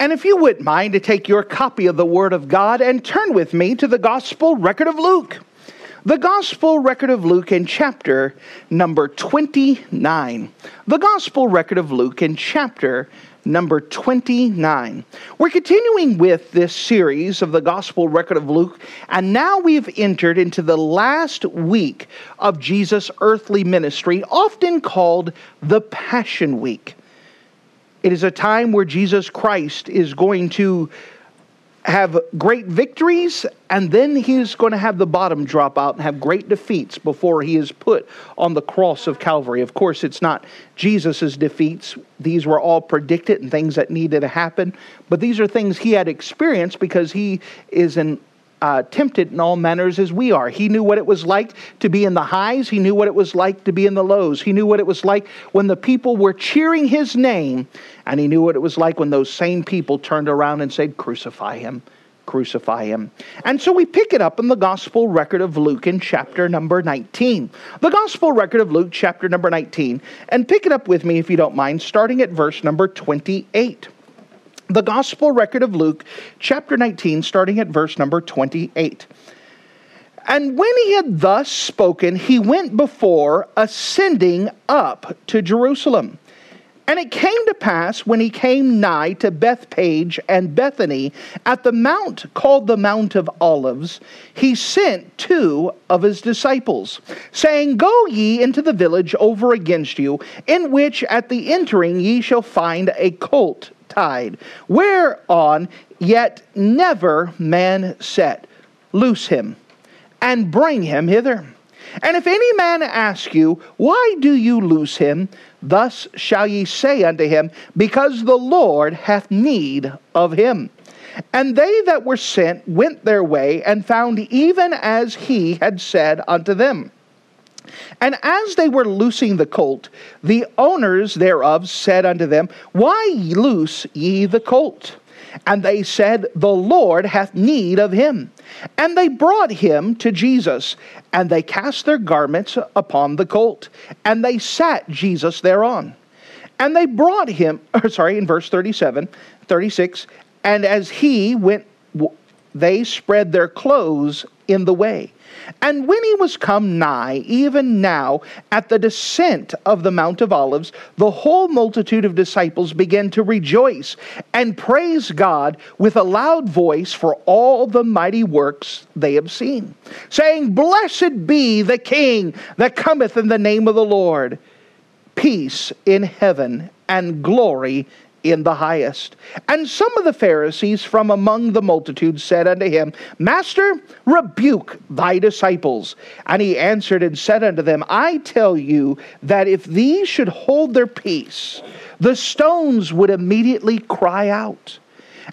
And if you wouldn't mind to take your copy of the Word of God and turn with me to the Gospel record of Luke. The Gospel record of Luke in chapter number 29. The Gospel record of Luke in chapter number 29. We're continuing with this series of the Gospel record of Luke, and now we've entered into the last week of Jesus' earthly ministry, often called the Passion Week. It is a time where Jesus Christ is going to have great victories, and then he's going to have the bottom drop out and have great defeats before he is put on the cross of Calvary. Of course, it's not Jesus's defeats. These were all predicted and things that needed to happen, but these are things he had experienced because he is an uh, tempted in all manners as we are. He knew what it was like to be in the highs. He knew what it was like to be in the lows. He knew what it was like when the people were cheering his name, and he knew what it was like when those same people turned around and said, Crucify him, crucify him. And so we pick it up in the gospel record of Luke in chapter number 19. The gospel record of Luke, chapter number 19, and pick it up with me if you don't mind, starting at verse number 28 the Gospel record of Luke, chapter 19, starting at verse number 28. And when he had thus spoken, he went before, ascending up to Jerusalem. And it came to pass when he came nigh to Bethpage and Bethany at the mount called the Mount of Olives, he sent two of his disciples, saying, Go ye into the village over against you, in which at the entering ye shall find a colt tied, whereon yet never man set. Loose him, and bring him hither. And if any man ask you, Why do you loose him? Thus shall ye say unto him, Because the Lord hath need of him. And they that were sent went their way, and found even as he had said unto them. And as they were loosing the colt, the owners thereof said unto them, Why loose ye the colt? And they said, The Lord hath need of him. And they brought him to Jesus, and they cast their garments upon the colt, and they sat Jesus thereon. And they brought him, sorry, in verse 37, 36, and as he went, they spread their clothes in the way. And when he was come nigh, even now, at the descent of the Mount of Olives, the whole multitude of disciples began to rejoice and praise God with a loud voice for all the mighty works they have seen, saying, Blessed be the King that cometh in the name of the Lord, peace in heaven and glory in the highest. And some of the Pharisees from among the multitude said unto him, Master, rebuke thy disciples. And he answered and said unto them, I tell you that if these should hold their peace, the stones would immediately cry out.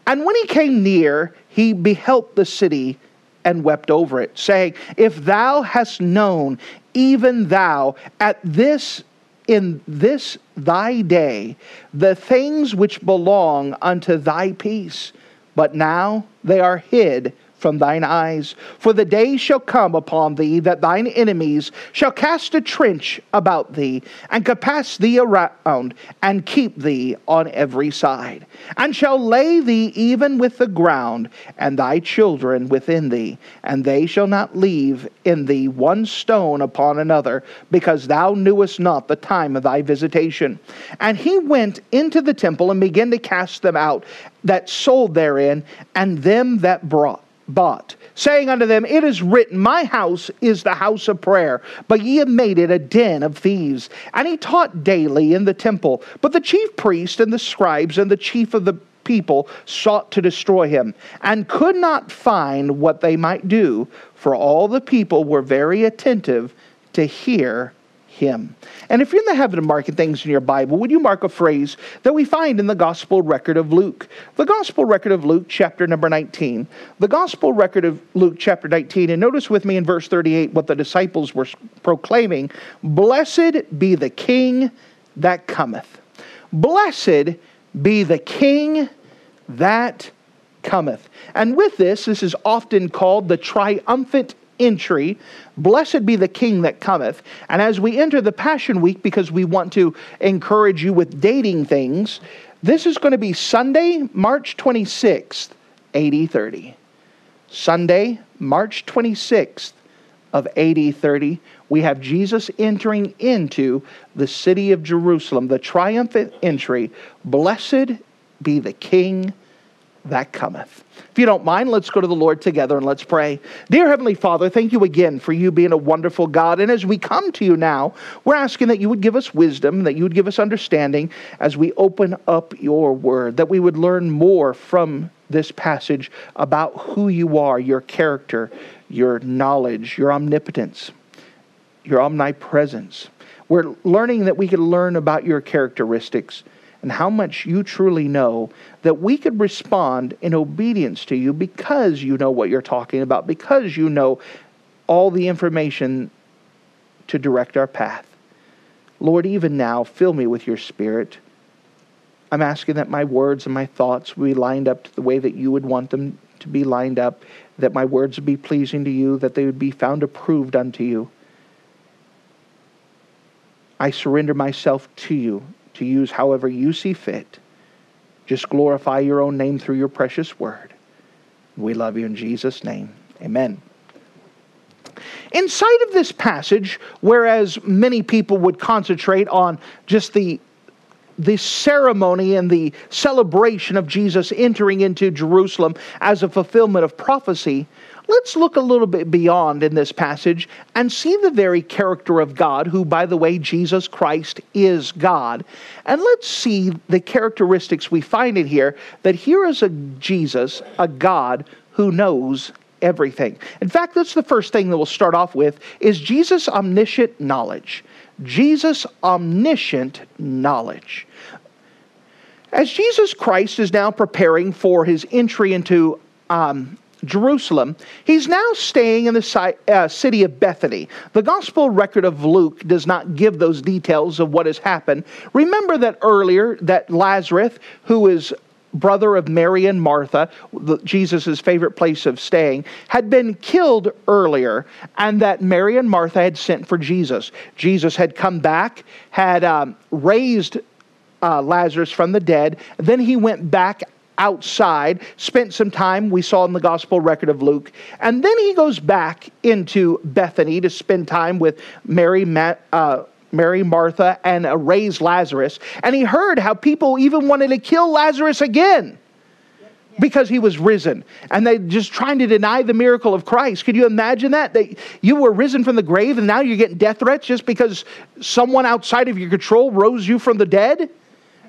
And when he came near, he beheld the city and wept over it, saying, If thou hast known, even thou, at this in this thy day the things which belong unto thy peace, but now they are hid from thine eyes. For the day shall come upon thee that thine enemies shall cast a trench about thee, and compass thee around, and keep thee on every side, and shall lay thee even with the ground, and thy children within thee, and they shall not leave in thee one stone upon another, because thou knewest not the time of thy visitation. And he went into the temple and began to cast them out that sold therein, and them that brought bought, saying unto them, It is written, My house is the house of prayer, but ye have made it a den of thieves. And he taught daily in the temple. But the chief priests and the scribes and the chief of the people sought to destroy him, and could not find what they might do, for all the people were very attentive to hear him. And if you're in the habit of marking things in your Bible, would you mark a phrase that we find in the Gospel record of Luke? The Gospel record of Luke, chapter number 19. The Gospel record of Luke, chapter 19. And notice with me in verse 38 what the disciples were proclaiming Blessed be the King that cometh. Blessed be the King that cometh. And with this, this is often called the triumphant entry. Blessed be the King that cometh. And as we enter the Passion Week, because we want to encourage you with dating things, this is going to be Sunday, March 26th, AD 30. Sunday, March 26th of AD 30, we have Jesus entering into the city of Jerusalem, the triumphant entry. Blessed be the King that cometh. If you don't mind, let's go to the Lord together and let's pray. Dear Heavenly Father, thank you again for you being a wonderful God. And as we come to you now, we're asking that you would give us wisdom, that you would give us understanding as we open up your word, that we would learn more from this passage about who you are, your character, your knowledge, your omnipotence, your omnipresence. We're learning that we can learn about your characteristics and how much you truly know that we could respond in obedience to you because you know what you're talking about, because you know all the information to direct our path. Lord, even now, fill me with your spirit. I'm asking that my words and my thoughts be lined up to the way that you would want them to be lined up, that my words would be pleasing to you, that they would be found approved unto you. I surrender myself to you to use however you see fit. Just glorify your own name through your precious word. We love you in Jesus' name. Amen. Inside of this passage, whereas many people would concentrate on just the the ceremony and the celebration of Jesus entering into Jerusalem as a fulfillment of prophecy, let's look a little bit beyond in this passage and see the very character of God, who, by the way, Jesus Christ is God. And let's see the characteristics we find in here that here is a Jesus, a God who knows everything. In fact, that's the first thing that we'll start off with is Jesus omniscient knowledge. Jesus omniscient knowledge. As Jesus Christ is now preparing for his entry into um, Jerusalem, he's now staying in the uh, city of Bethany. The gospel record of Luke does not give those details of what has happened. Remember that earlier that Lazarus, who is brother of Mary and Martha, Jesus' favorite place of staying, had been killed earlier, and that Mary and Martha had sent for Jesus. Jesus had come back, had um, raised uh, Lazarus from the dead. Then he went back outside, spent some time, we saw in the gospel record of Luke, and then he goes back into Bethany to spend time with Mary, uh, Mary, Martha, and uh, raise Lazarus. And he heard how people even wanted to kill Lazarus again because he was risen and they just trying to deny the miracle of Christ. Could you imagine that? That you were risen from the grave and now you're getting death threats just because someone outside of your control rose you from the dead?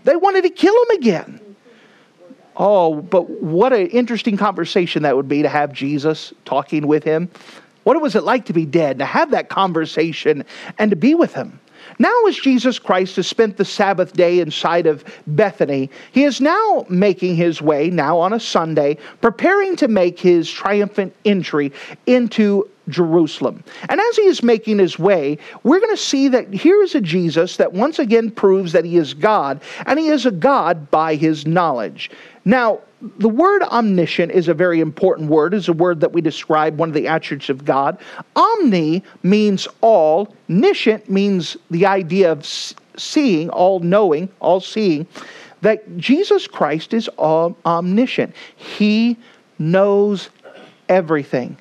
They wanted to kill him again. Oh, but what an interesting conversation that would be to have Jesus talking with him. What was it like to be dead, to have that conversation and to be with him? Now, as Jesus Christ has spent the Sabbath day inside of Bethany, he is now making his way, now on a Sunday, preparing to make his triumphant entry into Jerusalem. And as he is making his way, we're going to see that here is a Jesus that once again proves that he is God, and he is a God by his knowledge. Now, the word omniscient is a very important word. It's a word that we describe one of the attributes of God. Omni means all. Niscient means the idea of seeing, all knowing, all seeing. That Jesus Christ is uh, omniscient. He knows everything.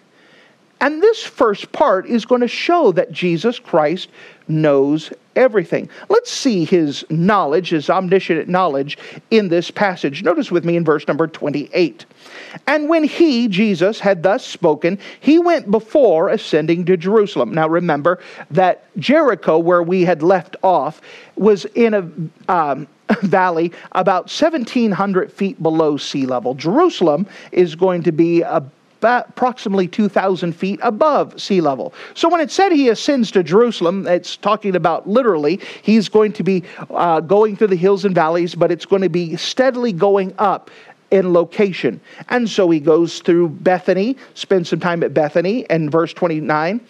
And this first part is going to show that Jesus Christ knows everything. Let's see his knowledge, his omniscient knowledge, in this passage. Notice with me in verse number 28. And when he, Jesus, had thus spoken, he went before ascending to Jerusalem. Now remember that Jericho, where we had left off, was in a. Um, valley about 1700 feet below sea level. Jerusalem is going to be a approximately 2,000 feet above sea level. So when it said he ascends to Jerusalem, it's talking about literally, he's going to be uh, going through the hills and valleys, but it's going to be steadily going up in location. And so he goes through Bethany, spends some time at Bethany, and verse 29.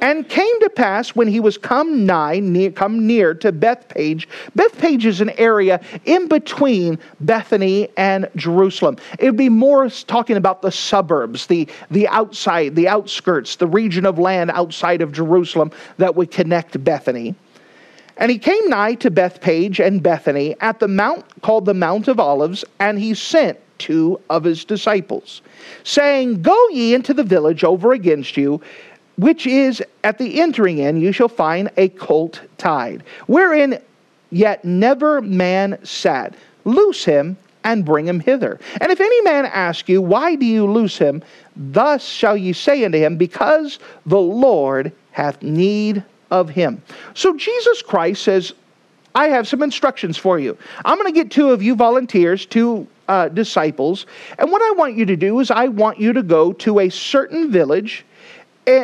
And came to pass when he was come nigh, near, come near to Bethpage. Bethpage is an area in between Bethany and Jerusalem. It would be more talking about the suburbs, the, the outside, the outskirts, the region of land outside of Jerusalem that would connect Bethany. And he came nigh to Bethpage and Bethany at the mount called the Mount of Olives, and he sent two of his disciples, saying, Go ye into the village over against you, which is at the entering in, you shall find a colt tied, wherein yet never man sat. Loose him and bring him hither. And if any man ask you, Why do you loose him? Thus shall ye say unto him, Because the Lord hath need of him. So Jesus Christ says, I have some instructions for you. I'm going to get two of you volunteers, two uh, disciples, and what I want you to do is I want you to go to a certain village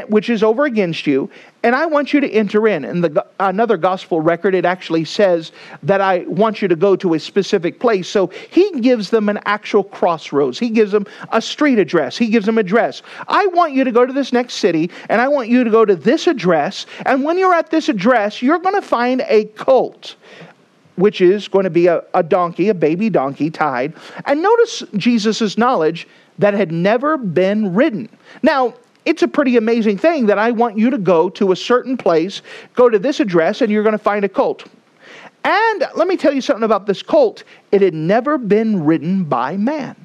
which is over against you, and I want you to enter in. In the another gospel record, it actually says that I want you to go to a specific place. So he gives them an actual crossroads. He gives them a street address. He gives them address. I want you to go to this next city, and I want you to go to this address. And when you're at this address, you're going to find a colt which is going to be a, a, donkey, a baby donkey tied. And notice Jesus' knowledge that had never been ridden. Now, it's a pretty amazing thing that I want you to go to a certain place, go to this address, and you're going to find a colt. And let me tell you something about this colt it had never been ridden by man.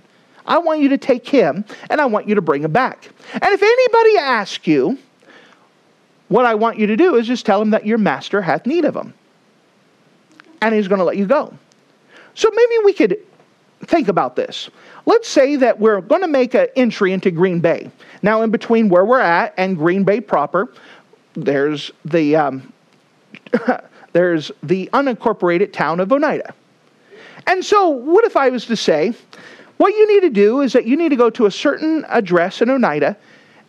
I want you to take him and I want you to bring him back. And if anybody asks you, what I want you to do is just tell him that your master hath need of him. And he's going to let you go. So maybe we could think about this. Let's say that we're going to make an entry into Green Bay. Now, in between where we're at and Green Bay proper, there's the um, there's the unincorporated town of Oneida. And so, what if I was to say, what you need to do is that you need to go to a certain address in Oneida,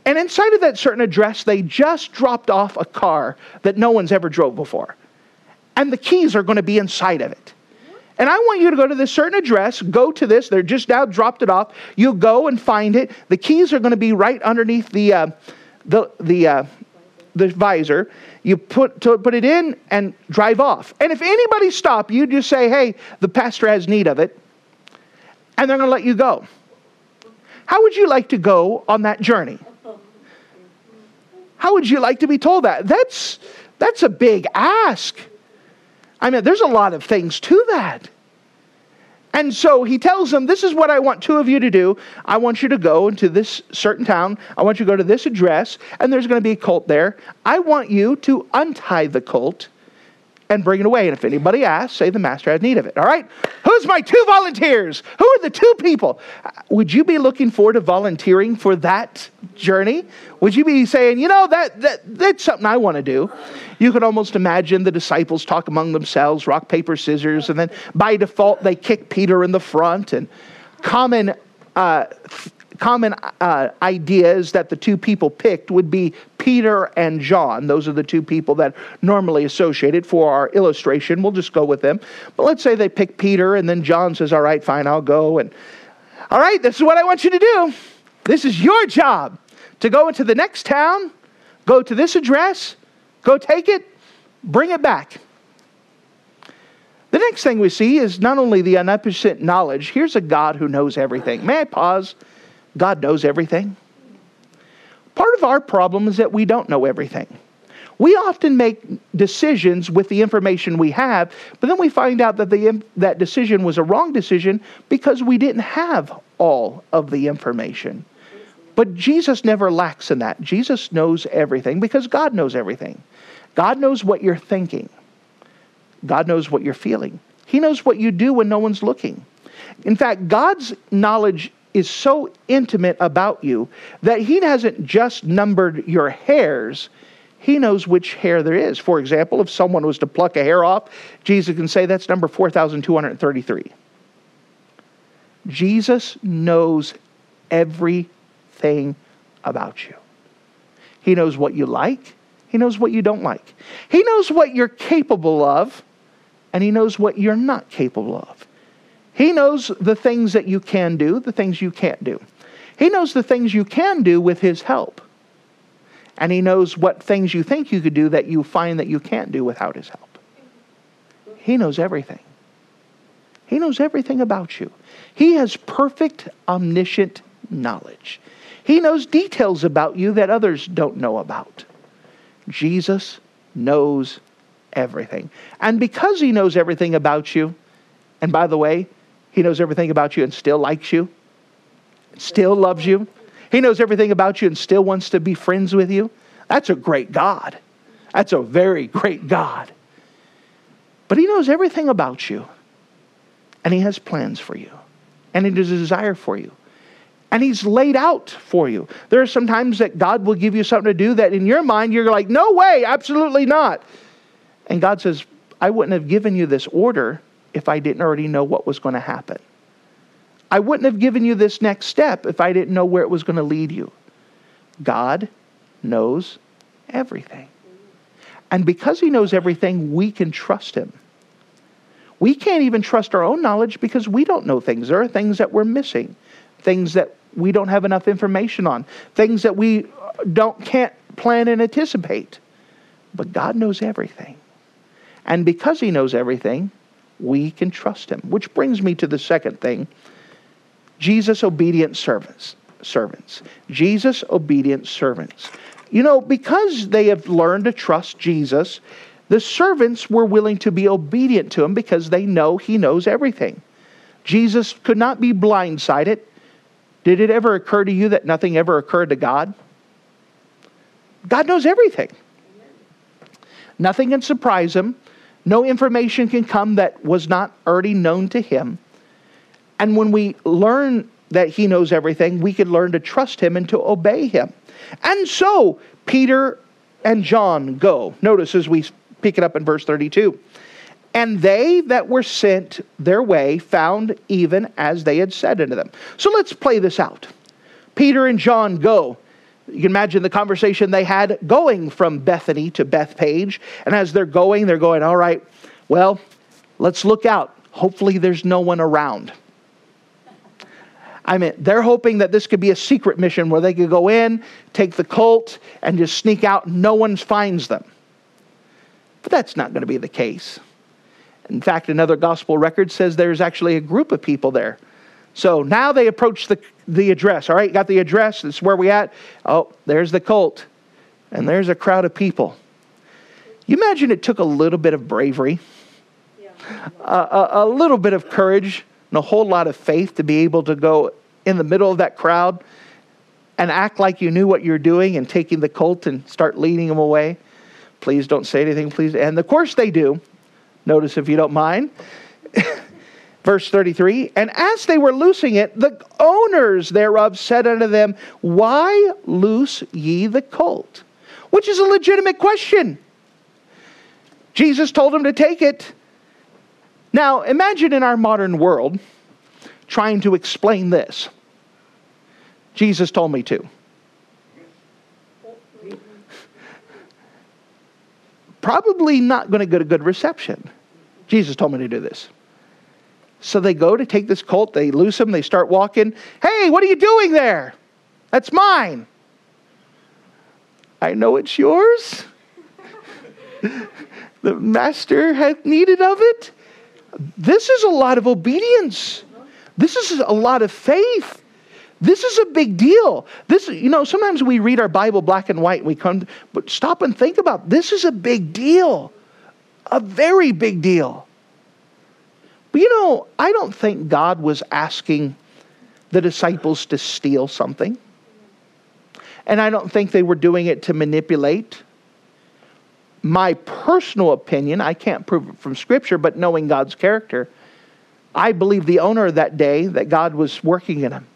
and inside of that certain address, they just dropped off a car that no one's ever drove before, and the keys are going to be inside of it. And I want you to go to this certain address, go to this, they're just now dropped it off. You go and find it. The keys are going to be right underneath the, uh, the, the, uh, the visor. You put, to, put it in and drive off. And if anybody stop you, just say, hey, the pastor has need of it. And they're going to let you go. How would you like to go on that journey? How would you like to be told that? That's, that's a big ask. I mean, there's a lot of things to that. And so he tells them, This is what I want two of you to do. I want you to go into this certain town. I want you to go to this address, and there's going to be a colt there. I want you to untie the colt and bring it away. And if anybody asks, say the master has need of it. All right? Who's my two volunteers? Who are the two people? Would you be looking forward to volunteering for that journey? Would you be saying, you know, that, that that's something I want to do? You could almost imagine the disciples talk among themselves, rock, paper, scissors, and then by default they kick Peter in the front. And common uh, common uh, ideas that the two people picked would be Peter and John. Those are the two people that normally associated for our illustration. We'll just go with them. But let's say they pick Peter, and then John says, All right, fine, I'll go. And all right, this is what I want you to do. This is your job to go into the next town, go to this address, go take it, bring it back. The next thing we see is not only the omnipotent knowledge, here's a God who knows everything. May I pause? God knows everything. Part of our problem is that we don't know everything. We often make decisions with the information we have, but then we find out that the, that decision was a wrong decision because we didn't have all of the information. But Jesus never lacks in that. Jesus knows everything because God knows everything. God knows what you're thinking, God knows what you're feeling, He knows what you do when no one's looking. In fact, God's knowledge is so intimate about you that he hasn't just numbered your hairs, he knows which hair there is. For example, if someone was to pluck a hair off, Jesus can say that's number 4,233. Jesus knows everything. about you. He knows what you like, He knows what you don't like. He knows what you're capable of, and He knows what you're not capable of. He knows the things that you can do, the things you can't do. He knows the things you can do with His help. And He knows what things you think you could do that you find that you can't do without His help. He knows everything. He knows everything about you. He has perfect, omniscient knowledge. He knows details about you that others don't know about. Jesus knows everything. And because he knows everything about you, and by the way, he knows everything about you and still likes you, still loves you, he knows everything about you and still wants to be friends with you. That's a great God. That's a very great God. But he knows everything about you. And he has plans for you. And he has a desire for you. And he's laid out for you. There are some times that God will give you something to do that in your mind you're like, no way, absolutely not. And God says, I wouldn't have given you this order if I didn't already know what was going to happen. I wouldn't have given you this next step if I didn't know where it was going to lead you. God knows everything. And because He knows everything, we can trust Him. We can't even trust our own knowledge because we don't know things. There are things that we're missing, things that we don't have enough information on, things that we don't can't plan and anticipate. But God knows everything. And because he knows everything, we can trust him. Which brings me to the second thing. Jesus obedient servants. Servants. Jesus obedient servants. You know, because they have learned to trust Jesus, the servants were willing to be obedient to him because they know he knows everything. Jesus could not be blindsided. Did it ever occur to you that nothing ever occurred to God? God knows everything. Nothing can surprise him. No information can come that was not already known to him. And when we learn that he knows everything, we can learn to trust him and to obey him. And so Peter and John go. Notice as we pick it up in verse 32. And they that were sent their way found even as they had said unto them. So let's play this out. Peter and John go. You can imagine the conversation they had going from Bethany to Bethphage. And as they're going, they're going, all right, well, let's look out. Hopefully, there's no one around. I mean, they're hoping that this could be a secret mission where they could go in, take the colt, and just sneak out, and no one finds them. But that's not going to be the case. In fact, another gospel record says there's actually a group of people there. So now they approach the, the address. All right, got the address. This is where we at. Oh, there's the colt. And there's a crowd of people. You imagine it took a little bit of bravery, yeah. a, a, a little bit of courage, and a whole lot of faith to be able to go in the middle of that crowd and act like you knew what you're doing and taking the colt and start leading them away. Please don't say anything, please. And of course they do. Notice if you don't mind. Verse 33 And as they were loosing it, the owners thereof said unto them, Why loose ye the colt? Which is a legitimate question. Jesus told them to take it. Now, imagine in our modern world trying to explain this. Jesus told me to. probably not going to get a good reception. Jesus told me to do this. So they go to take this colt, they loose him, they start walking. Hey, what are you doing there? That's mine. I know it's yours. the master had needed of it. This is a lot of obedience. This is a lot of faith. This is a big deal. This, you know, sometimes we read our Bible black and white. And we come, but stop and think about this is a big deal, a very big deal. But you know, I don't think God was asking the disciples to steal something, and I don't think they were doing it to manipulate. My personal opinion, I can't prove it from Scripture, but knowing God's character, I believe the owner that day that God was working in him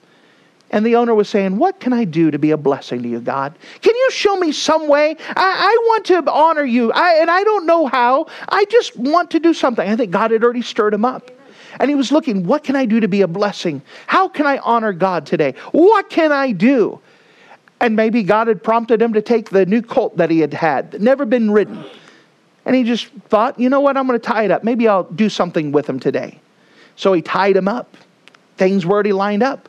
and the owner was saying, What can I do to be a blessing to you, God? Can you show me some way? I, I want to honor you, I, and I don't know how. I just want to do something. I think God had already stirred him up. And he was looking, What can I do to be a blessing? How can I honor God today? What can I do? And maybe God had prompted him to take the new colt that he had had, never been ridden. And he just thought, you know what, I'm going to tie it up. Maybe I'll do something with him today. So he tied him up. Things were already lined up.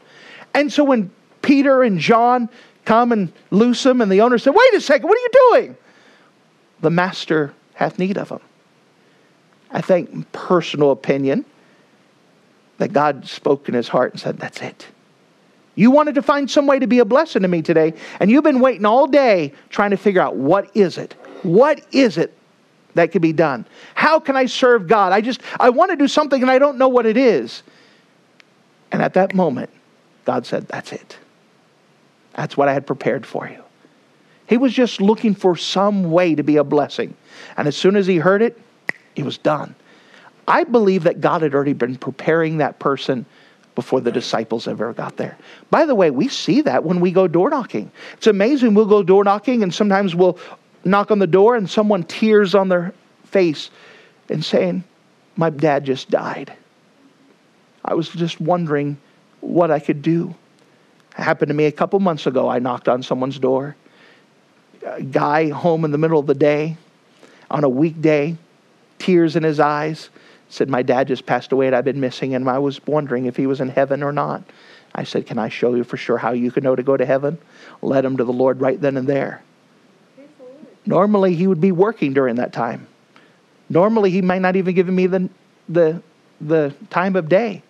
And so when Peter and John come and loose him, and the owner said, Wait a second, what are you doing? The master hath need of him. I think, personal opinion, that God spoke in his heart and said, That's it. You wanted to find some way to be a blessing to me today, and you've been waiting all day trying to figure out what is it? What is it that could be done? How can I serve God? I just, I want to do something and I don't know what it is. And at that moment, God said, That's it. That's what I had prepared for you. He was just looking for some way to be a blessing. And as soon as he heard it, he was done. I believe that God had already been preparing that person before the disciples ever got there. By the way, we see that when we go door knocking. It's amazing. We'll go door knocking, and sometimes we'll knock on the door, and someone tears on their face and saying, My dad just died. I was just wondering what I could do. It happened to me a couple months ago. I knocked on someone's door. A guy home in the middle of the day on a weekday, tears in his eyes, said, My dad just passed away and I've been missing and I was wondering if he was in heaven or not. I said, Can I show you for sure how you can know to go to heaven? Led him to the Lord right then and there. Normally, he would be working during that time. Normally, he might not even give me the, the, the time of day.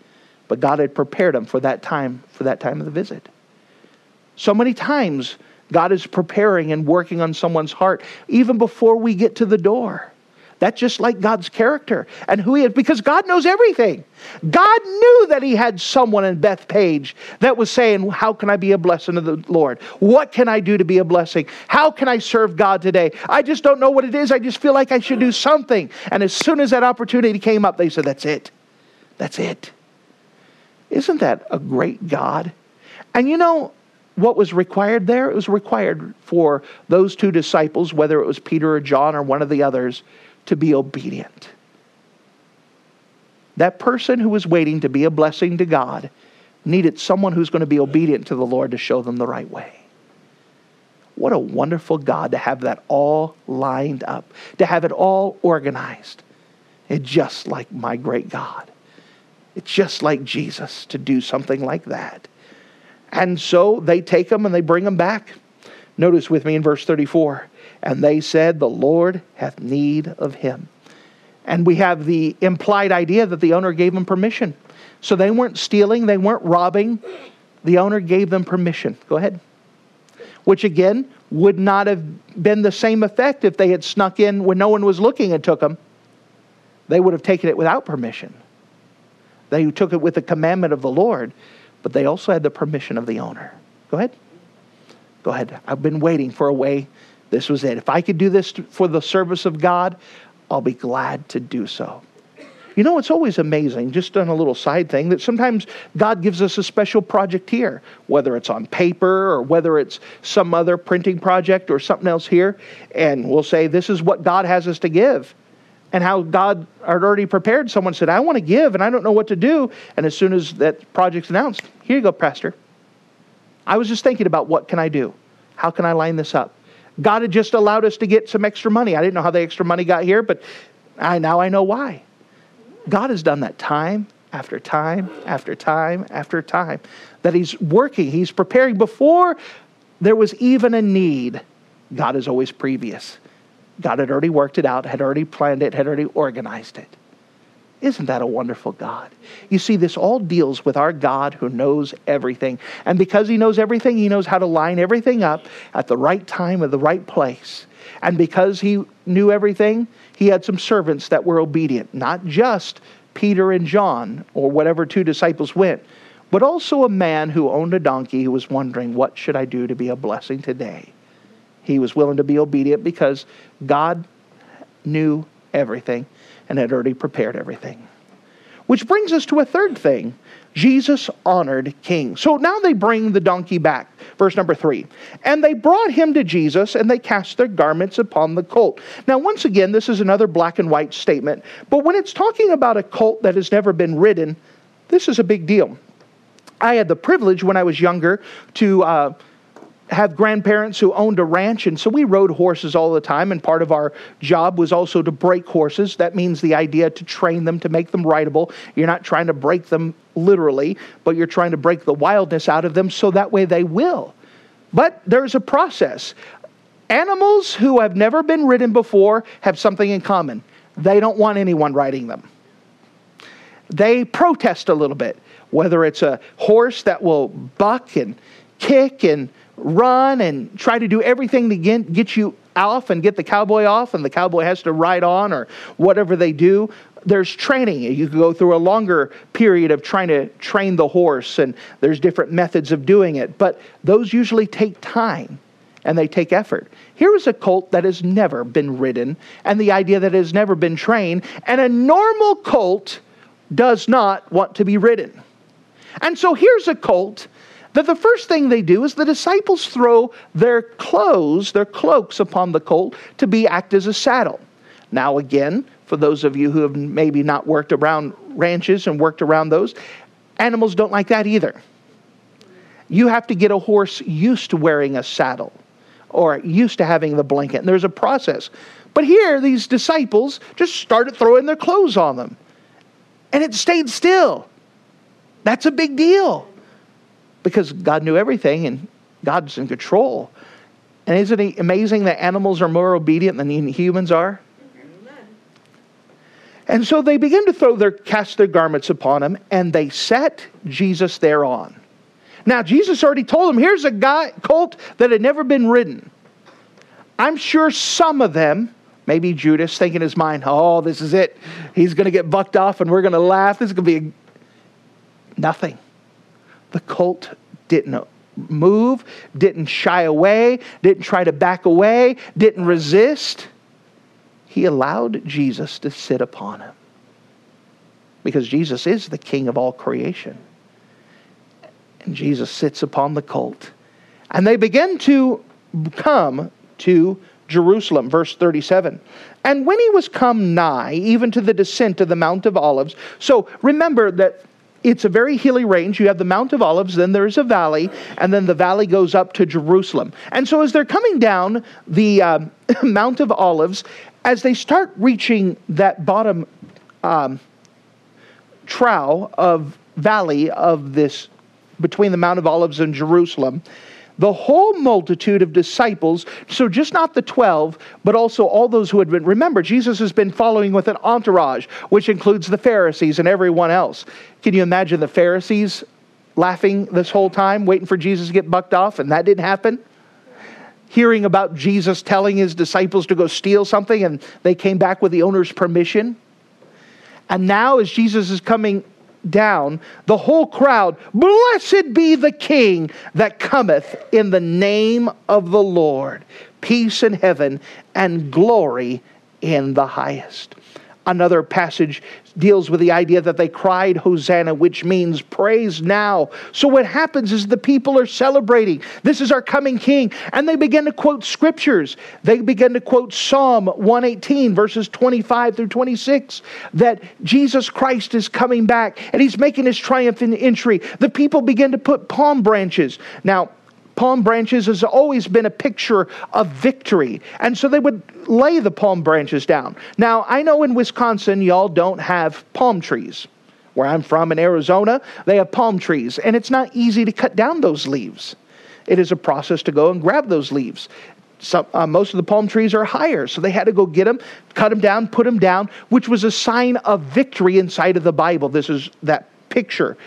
But God had prepared him for that time, for that time of the visit. So many times, God is preparing and working on someone's heart even before we get to the door. That's just like God's character and who He is, because God knows everything. God knew that He had someone in Bethpage that was saying, How can I be a blessing to the Lord? What can I do to be a blessing? How can I serve God today? I just don't know what it is. I just feel like I should do something. And as soon as that opportunity came up, they said, That's it. That's it. Isn't that a great God? And you know what was required there? It was required for those two disciples, whether it was Peter or John or one of the others, to be obedient. That person who was waiting to be a blessing to God needed someone who's going to be obedient to the Lord to show them the right way. What a wonderful God to have that all lined up, to have it all organized. It's just like my great God. It's just like Jesus to do something like that. And so they take them and they bring them back. Notice with me in verse 34 and they said, The Lord hath need of him. And we have the implied idea that the owner gave them permission. So they weren't stealing, they weren't robbing. The owner gave them permission. Go ahead. Which again would not have been the same effect if they had snuck in when no one was looking and took them. They would have taken it without permission. They took it with the commandment of the Lord, but they also had the permission of the owner. Go ahead. Go ahead. I've been waiting for a way. This was it. If I could do this for the service of God, I'll be glad to do so. You know, it's always amazing, just on a little side thing, that sometimes God gives us a special project here, whether it's on paper or whether it's some other printing project or something else here, and we'll say, This is what God has us to give and how God had already prepared. Someone said, I want to give and I don't know what to do. And as soon as that project's announced, here you go, Pastor. I was just thinking about what can I do? How can I line this up? God had just allowed us to get some extra money. I didn't know how the extra money got here, but I now I know why. God has done that time after time after time after time. That He's working, He's preparing before there was even a need. God is always previous. God had already worked it out, had already planned it, had already organized it. Isn't that a wonderful God? You see, this all deals with our God who knows everything. And because He knows everything, He knows how to line everything up at the right time at the right place. And because He knew everything, He had some servants that were obedient, not just Peter and John or whatever two disciples went, but also a man who owned a donkey who was wondering, What should I do to be a blessing today? He was willing to be obedient because God knew everything and had already prepared everything. Which brings us to a third thing Jesus honored king. So now they bring the donkey back. Verse number three. And they brought him to Jesus, and they cast their garments upon the colt. Now, once again, this is another black and white statement. But when it's talking about a colt that has never been ridden, this is a big deal. I had the privilege when I was younger to uh, have grandparents who owned a ranch, and so we rode horses all the time. And part of our job was also to break horses. That means the idea to train them to make them rideable. You're not trying to break them literally, but you're trying to break the wildness out of them so that way they will. But there's a process. Animals who have never been ridden before have something in common they don't want anyone riding them. They protest a little bit, whether it's a horse that will buck and kick and run and try to do everything to get, you off and get the cowboy off, and the cowboy has to ride on or whatever they do. There's training. You can go through a longer period of trying to train the horse, and there's different methods of doing it. But those usually take time and they take effort. Here is a colt that has never been ridden, and the idea that it has never been trained, and a normal colt does not want to be ridden. And so here's a colt that the first thing they do is the disciples throw their clothes, their cloaks upon the colt to be act as a saddle. Now again, for those of you who have maybe not worked around ranches and worked around those, animals don't like that either. You have to get a horse used to wearing a saddle or used to having the blanket. And there's a process. But here, these disciples just started throwing their clothes on them. And it stayed still. That's a big deal because God knew everything and God's in control. And isn't it amazing that animals are more obedient than humans are? And so they begin to throw their cast their garments upon him, and they set Jesus thereon. Now Jesus already told them, here's a guy colt that had never been ridden. I'm sure some of them, maybe Judas, thinking in his mind, oh, this is it. He's going to get bucked off, and we're going to laugh. This is going to be a... nothing. The colt didn't move, didn't shy away, didn't try to back away, didn't resist. He allowed Jesus to sit upon him. Because Jesus is the king of all creation. And Jesus sits upon the colt. And they begin to come to Jerusalem, verse 37. And when he was come nigh, even to the descent of the Mount of Olives, so remember that it's a very hilly range. You have the Mount of Olives, then there's a valley, and then the valley goes up to Jerusalem. And so, as they're coming down the uh, Mount of Olives, as they start reaching that bottom um, trough of valley of this between the Mount of Olives and Jerusalem, the whole multitude of disciples, so just not the 12, but also all those who had been. Remember, Jesus has been following with an entourage, which includes the Pharisees and everyone else. Can you imagine the Pharisees laughing this whole time, waiting for Jesus to get bucked off, and that didn't happen? Hearing about Jesus telling his disciples to go steal something, and they came back with the owner's permission. And now, as Jesus is coming down, the whole crowd, Blessed be the King that cometh in the name of the Lord. Peace in heaven and glory in the highest. Another passage deals with the idea that they cried Hosanna, which means praise now. So what happens is the people are celebrating. This is our coming king. And they begin to quote scriptures. They begin to quote Psalm 118, verses 25 through 26, that Jesus Christ is coming back and he's making his triumphant entry. The people begin to put palm branches. Now, palm branches has always been a picture of victory. And so they would lay the palm branches down. Now, I know in Wisconsin, y'all don't have palm trees. Where I'm from in Arizona, they have palm trees, and it's not easy to cut down those leaves. It is a process to go and grab those leaves. Some, uh, most of the palm trees are higher, so they had to go get them, cut them down, put them down, which was a sign of victory inside of the Bible. This is that picture.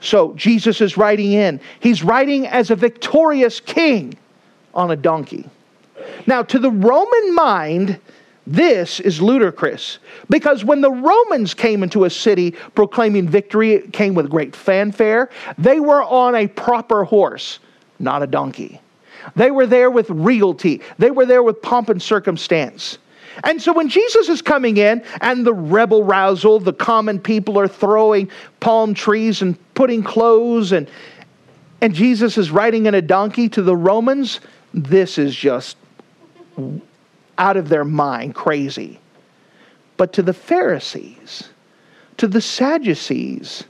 So Jesus is riding in. He's riding as a victorious king on a donkey. Now, to the Roman mind, this is ludicrous because when the Romans came into a city proclaiming victory, it came with great fanfare. They were on a proper horse, not a donkey. They were there with realty, they were there with pomp and circumstance. And so when Jesus is coming in and the rebel rousal, the common people are throwing palm trees and putting clothes and and Jesus is riding in a donkey to the Romans, this is just out of their mind, crazy. But to the Pharisees, to the Sadducees,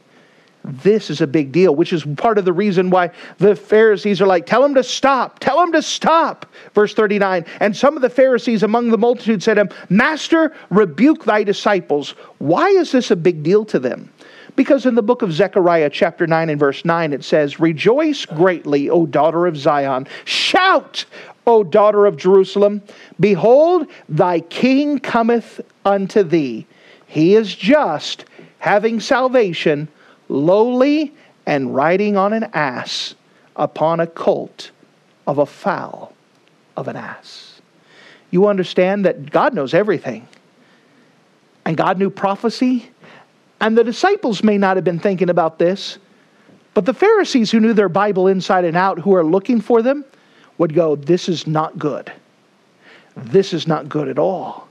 This is a big deal, which is part of the reason why the Pharisees are like, Tell him to stop, tell him to stop. Verse 39 And some of the Pharisees among the multitude said to him, Master, rebuke thy disciples. Why is this a big deal to them? Because in the book of Zechariah, chapter 9 and verse 9, it says, Rejoice greatly, O daughter of Zion. Shout, O daughter of Jerusalem. Behold, thy king cometh unto thee. He is just, having salvation, lowly, and riding on an ass upon a colt of a foal of an ass. You understand that God knows everything. And God knew prophecy. And the disciples may not have been thinking about this, but the Pharisees who knew their Bible inside and out, who are looking for them, would go, This is not good. This is not good at all.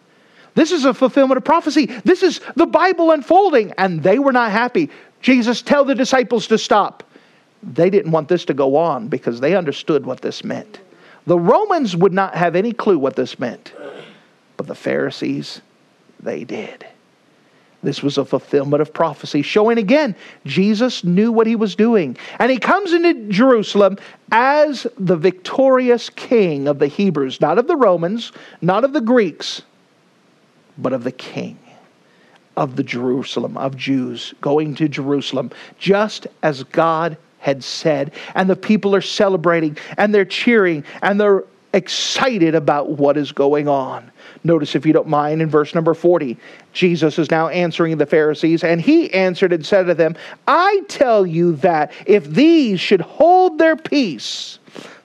This is a fulfillment of prophecy. This is the Bible unfolding. And they were not happy. Jesus, tell the disciples to stop. They didn't want this to go on because they understood what this meant. The Romans would not have any clue what this meant, but the Pharisees, they did. This was a fulfillment of prophecy, showing again Jesus knew what he was doing. And he comes into Jerusalem as the victorious king of the Hebrews, not of the Romans, not of the Greeks, but of the king of the Jerusalem, of Jews, going to Jerusalem, just as God had said. And the people are celebrating and they're cheering and they're excited about what is going on. Notice, if you don't mind, in verse number 40, Jesus is now answering the Pharisees, and he answered and said to them, I tell you that if these should hold their peace,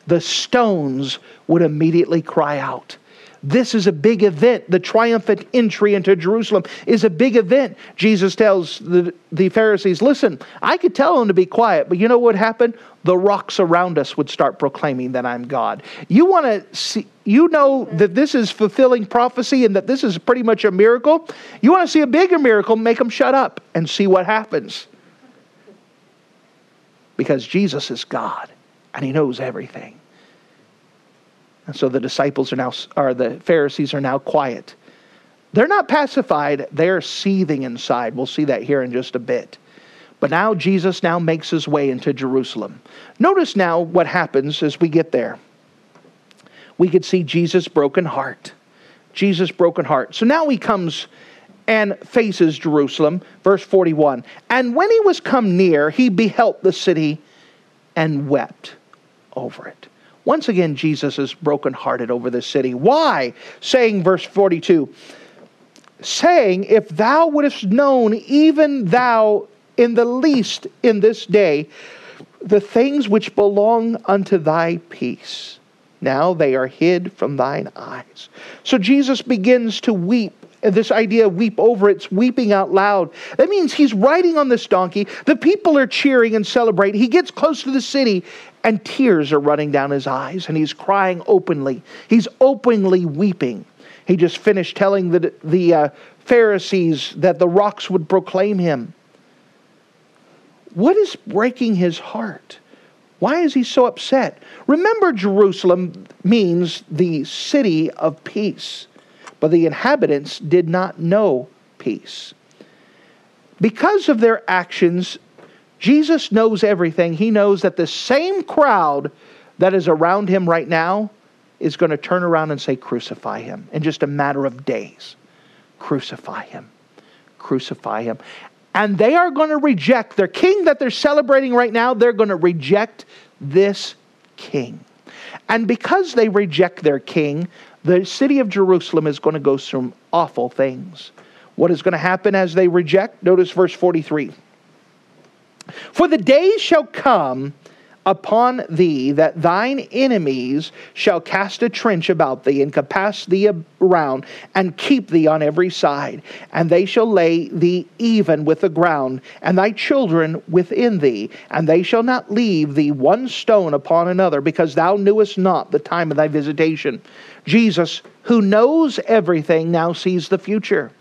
the stones would immediately cry out. This is a big event. The triumphant entry into Jerusalem is a big event. Jesus tells the, the Pharisees, Listen, I could tell them to be quiet, but you know what happened? The rocks around us would start proclaiming that I'm God. You want to see, you know that this is fulfilling prophecy and that this is pretty much a miracle. You want to see a bigger miracle, make them shut up and see what happens. Because Jesus is God and he knows everything. And so the disciples are now, or the Pharisees are now quiet. They're not pacified, they're seething inside. We'll see that here in just a bit. But now Jesus now makes his way into Jerusalem. Notice now what happens as we get there. We could see Jesus' broken heart. Jesus' broken heart. So now he comes and faces Jerusalem. Verse 41 And when he was come near, he beheld the city and wept over it. Once again, Jesus is brokenhearted over this city. Why? Saying, verse 42, saying, If thou wouldst known, even thou in the least in this day, the things which belong unto thy peace. Now they are hid from thine eyes. So Jesus begins to weep this idea weep over, it's weeping out loud. That means he's riding on this donkey. The people are cheering and celebrating. He gets close to the city, and tears are running down his eyes, and he's crying openly. He's openly weeping. He just finished telling the, the uh, Pharisees that the rocks would proclaim him. What is breaking his heart? Why is he so upset? Remember, Jerusalem means the city of peace but the inhabitants did not know peace. Because of their actions, Jesus knows everything. He knows that the same crowd that is around him right now is going to turn around and say, Crucify him in just a matter of days. Crucify him. Crucify him. And they are going to reject their king that they're celebrating right now, they're going to reject this king. And because they reject their king, the city of Jerusalem is going to go through awful things. What is going to happen as they reject? Notice verse 43. For the days shall come upon thee that thine enemies shall cast a trench about thee and compass thee around and keep thee on every side. And they shall lay thee even with the ground and thy children within thee. And they shall not leave thee one stone upon another because thou knewest not the time of thy visitation. Jesus who knows everything now sees the future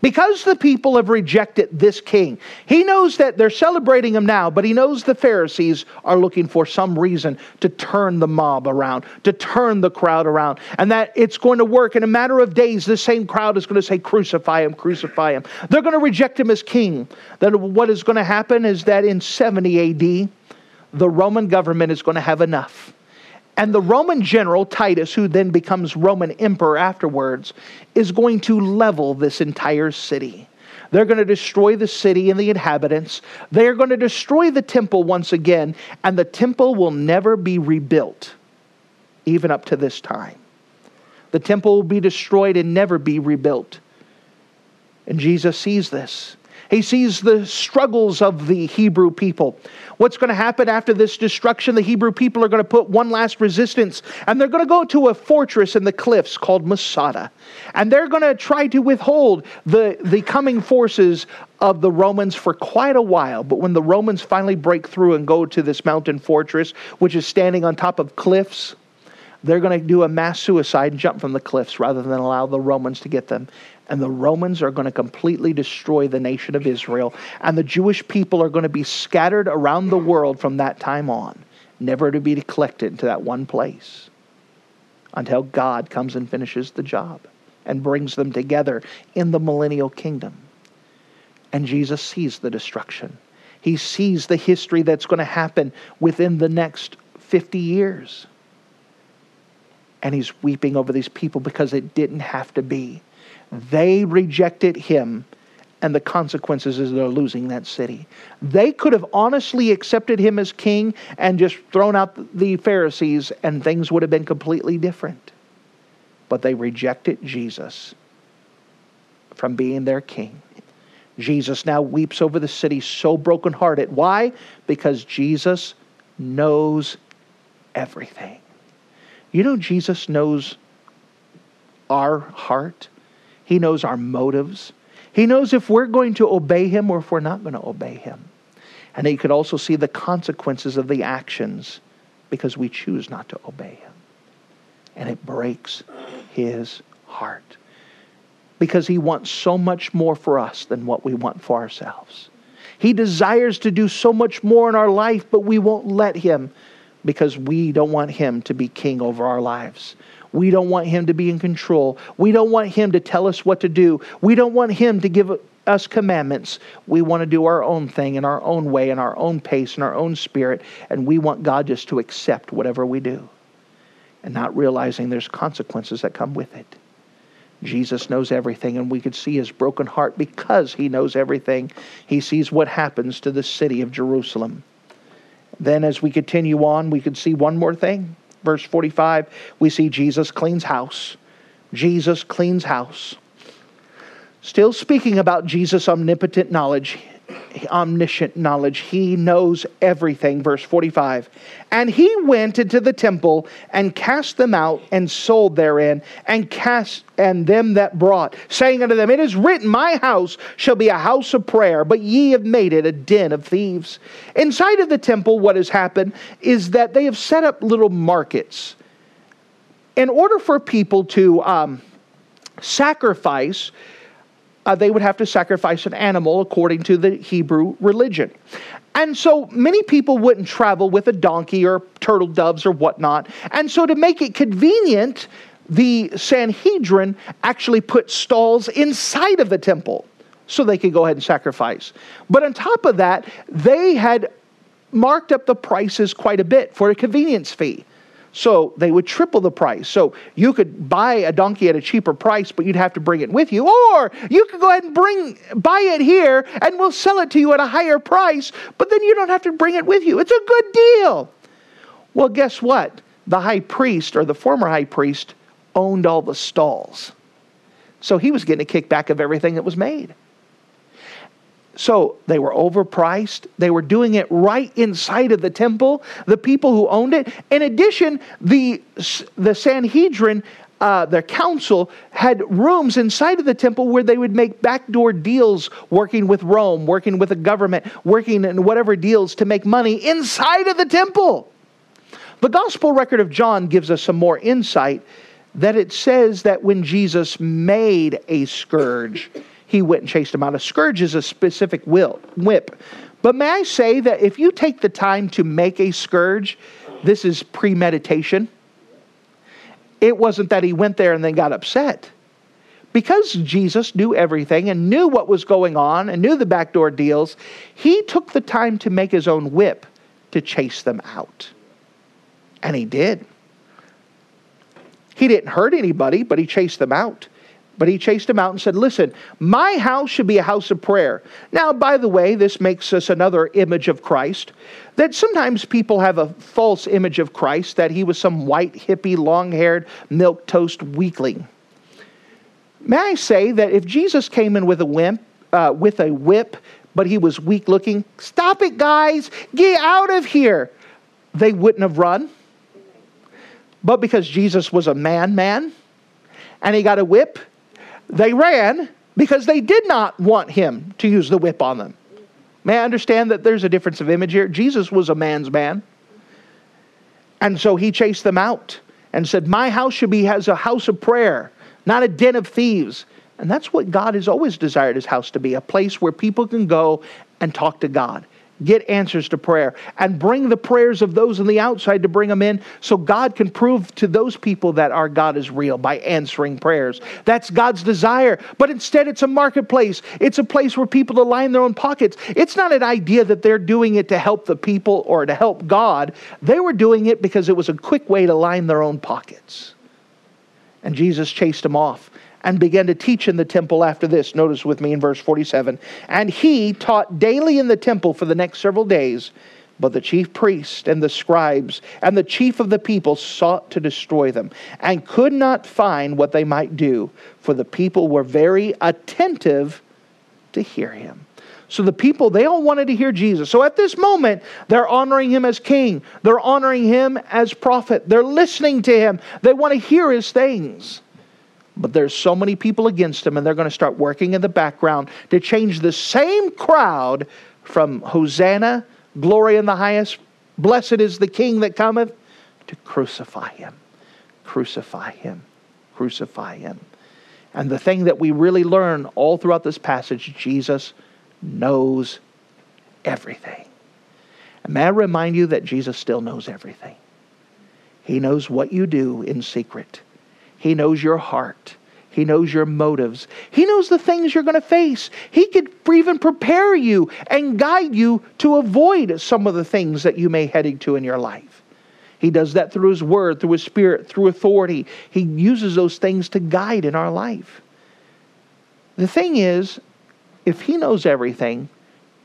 Because the people have rejected this king, he knows that they're celebrating him now, but he knows the Pharisees are looking for some reason to turn the mob around, to turn the crowd around, and that it's going to work. In a matter of days, the same crowd is going to say, Crucify him, crucify him. They're going to reject him as king. Then what is going to happen is that in 70 AD, the Roman government is going to have enough. And the Roman general, Titus, who then becomes Roman emperor afterwards, is going to level this entire city. They're going to destroy the city and the inhabitants. They're going to destroy the temple once again, and the temple will never be rebuilt, even up to this time. The temple will be destroyed and never be rebuilt. And Jesus sees this. He sees the struggles of the Hebrew people. What's going to happen after this destruction? The Hebrew people are going to put one last resistance, and they're going to go to a fortress in the cliffs called Masada. And they're going to try to withhold the, the coming forces of the Romans for quite a while. But when the Romans finally break through and go to this mountain fortress, which is standing on top of cliffs, they're going to do a mass suicide and jump from the cliffs rather than allow the Romans to get them and the Romans are going to completely destroy the nation of Israel, and the Jewish people are going to be scattered around the world from that time on, never to be collected into that one place until God comes and finishes the job and brings them together in the millennial kingdom. And Jesus sees the destruction. He sees the history that's going to happen within the next 50 years. And he's weeping over these people because it didn't have to be. They rejected him, and the consequences is they're losing that city. They could have honestly accepted him as king and just thrown out the Pharisees, and things would have been completely different. But they rejected Jesus from being their king. Jesus now weeps over the city so brokenhearted. Why? Because Jesus knows everything. You know, Jesus knows our heart. He knows our motives. He knows if we're going to obey Him or if we're not going to obey Him. And He could also see the consequences of the actions because we choose not to obey Him. And it breaks His heart because He wants so much more for us than what we want for ourselves. He desires to do so much more in our life, but we won't let Him because we don't want Him to be king over our lives. We don't want him to be in control. We don't want him to tell us what to do. We don't want him to give us commandments. We want to do our own thing in our own way, in our own pace, in our own spirit, and we want God just to accept whatever we do and not realizing there's consequences that come with it. Jesus knows everything, and we could see his broken heart because he knows everything. He sees what happens to the city of Jerusalem. Then, as we continue on, we can see one more thing verse 45, we see Jesus cleans house. Jesus cleans house. Still speaking about Jesus' omnipotent knowledge, omniscient knowledge. He knows everything. Verse 45. And he went into the temple and cast them out and sold therein and cast and them that brought, saying unto them, It is written, My house shall be a house of prayer, but ye have made it a den of thieves. Inside of the temple, what has happened is that they have set up little markets. In order for people to um, sacrifice, uh, they would have to sacrifice an animal according to the Hebrew religion. And so many people wouldn't travel with a donkey or turtle doves or whatnot. And so to make it convenient, the Sanhedrin actually put stalls inside of the temple so they could go ahead and sacrifice. But on top of that, they had marked up the prices quite a bit for a convenience fee. So they would triple the price. So you could buy a donkey at a cheaper price, but you'd have to bring it with you. Or you could go ahead and bring buy it here and we'll sell it to you at a higher price, but then you don't have to bring it with you. It's a good deal. Well, guess what? The high priest or the former high priest owned all the stalls. So he was getting a kickback of everything that was made. So they were overpriced. They were doing it right inside of the temple, the people who owned it. In addition, the, the Sanhedrin, uh, the council, had rooms inside of the temple where they would make backdoor deals working with Rome, working with the government, working in whatever deals to make money inside of the temple. The gospel record of John gives us some more insight that it says that when Jesus made a scourge, he went and chased him out. A scourge is a specific whip. But may I say that if you take the time to make a scourge, this is premeditation. It wasn't that he went there and then got upset. Because Jesus knew everything and knew what was going on and knew the backdoor deals, he took the time to make his own whip to chase them out. And he did. He didn't hurt anybody, but he chased them out. But he chased them out and said, Listen, my house should be a house of prayer. Now, by the way, this makes us another image of Christ. That sometimes people have a false image of Christ that he was some white, hippie, long haired, milk toast weakling. May I say that if Jesus came in with a whip, uh, with a whip, but he was weak looking, stop it, guys, get out of here. They wouldn't have run. But because Jesus was a man, man, and he got a whip, they ran because they did not want him to use the whip on them. May I understand that there's a difference of image here? Jesus was a man's man. And so he chased them out and said, My house should be as a house of prayer, not a den of thieves. And that's what God has always desired his house to be a place where people can go and talk to God get answers to prayer and bring the prayers of those on the outside to bring them in so God can prove to those people that our God is real by answering prayers. That's God's desire. But instead, it's a marketplace, it's a place where people line their own pockets. It's not an idea that they're doing it to help the people or to help God. They were doing it because it was a quick way to line their own pockets. And Jesus chased them off and began to teach in the temple after this. Notice with me in verse 47. And he taught daily in the temple for the next several days. But the chief priests and the scribes and the chief of the people sought to destroy them and could not find what they might do, for the people were very attentive to hear him. So the people, they all wanted to hear Jesus. So at this moment, they're honoring him as king, they're honoring him as prophet, they're listening to him, they want to hear his things. But there's so many people against him, and they're going to start working in the background to change the same crowd from Hosanna, glory in the highest, blessed is the King that cometh, to crucify him. Crucify him. Crucify him. And the thing that we really learn all throughout this passage Jesus knows everything. And may I remind you that Jesus still knows everything. He knows what you do in secret. He knows your heart. He knows your motives. He knows the things you're going to face. He could even prepare you and guide you to avoid some of the things that you may heading to in your life. He does that through His Word, through His Spirit, through authority. He uses those things to guide in our life. The thing is, if He knows everything,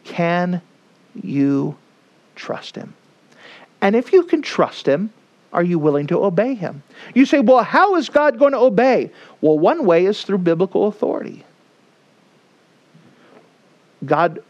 can you trust Him? And if you can trust Him, are you willing to obey him? You say, well, how is God going to obey? Well, one way is through biblical authority. God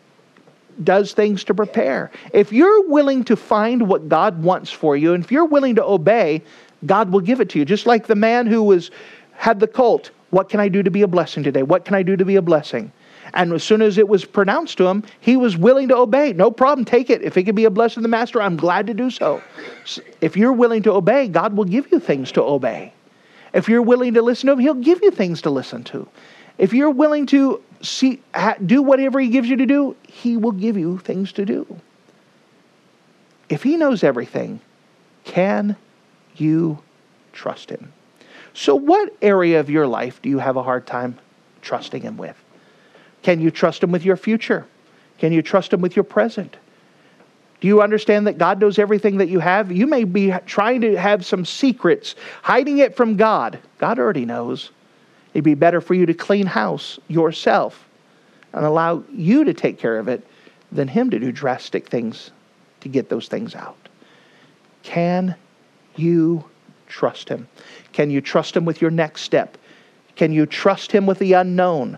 does things to prepare. If you're willing to find what God wants for you, and if you're willing to obey, God will give it to you. Just like the man who was had the colt. What can I do to be a blessing today? What can I do to be a blessing? And as soon as it was pronounced to him, he was willing to obey. No problem, take it. If it could be a blessing to the master, I'm glad to do so. If you're willing to obey, God will give you things to obey. If you're willing to listen to him, he'll give you things to listen to. If you're willing to see do whatever he gives you to do, he will give you things to do. If he knows everything, can you trust him? So, what area of your life do you have a hard time trusting him with? Can you trust Him with your future? Can you trust Him with your present? Do you understand that God knows everything that you have? You may be trying to have some secrets, hiding it from God. God already knows. It'd be better for you to clean house yourself and allow you to take care of it than Him to do drastic things to get those things out. Can you trust Him? Can you trust Him with your next step? Can you trust Him with the unknown?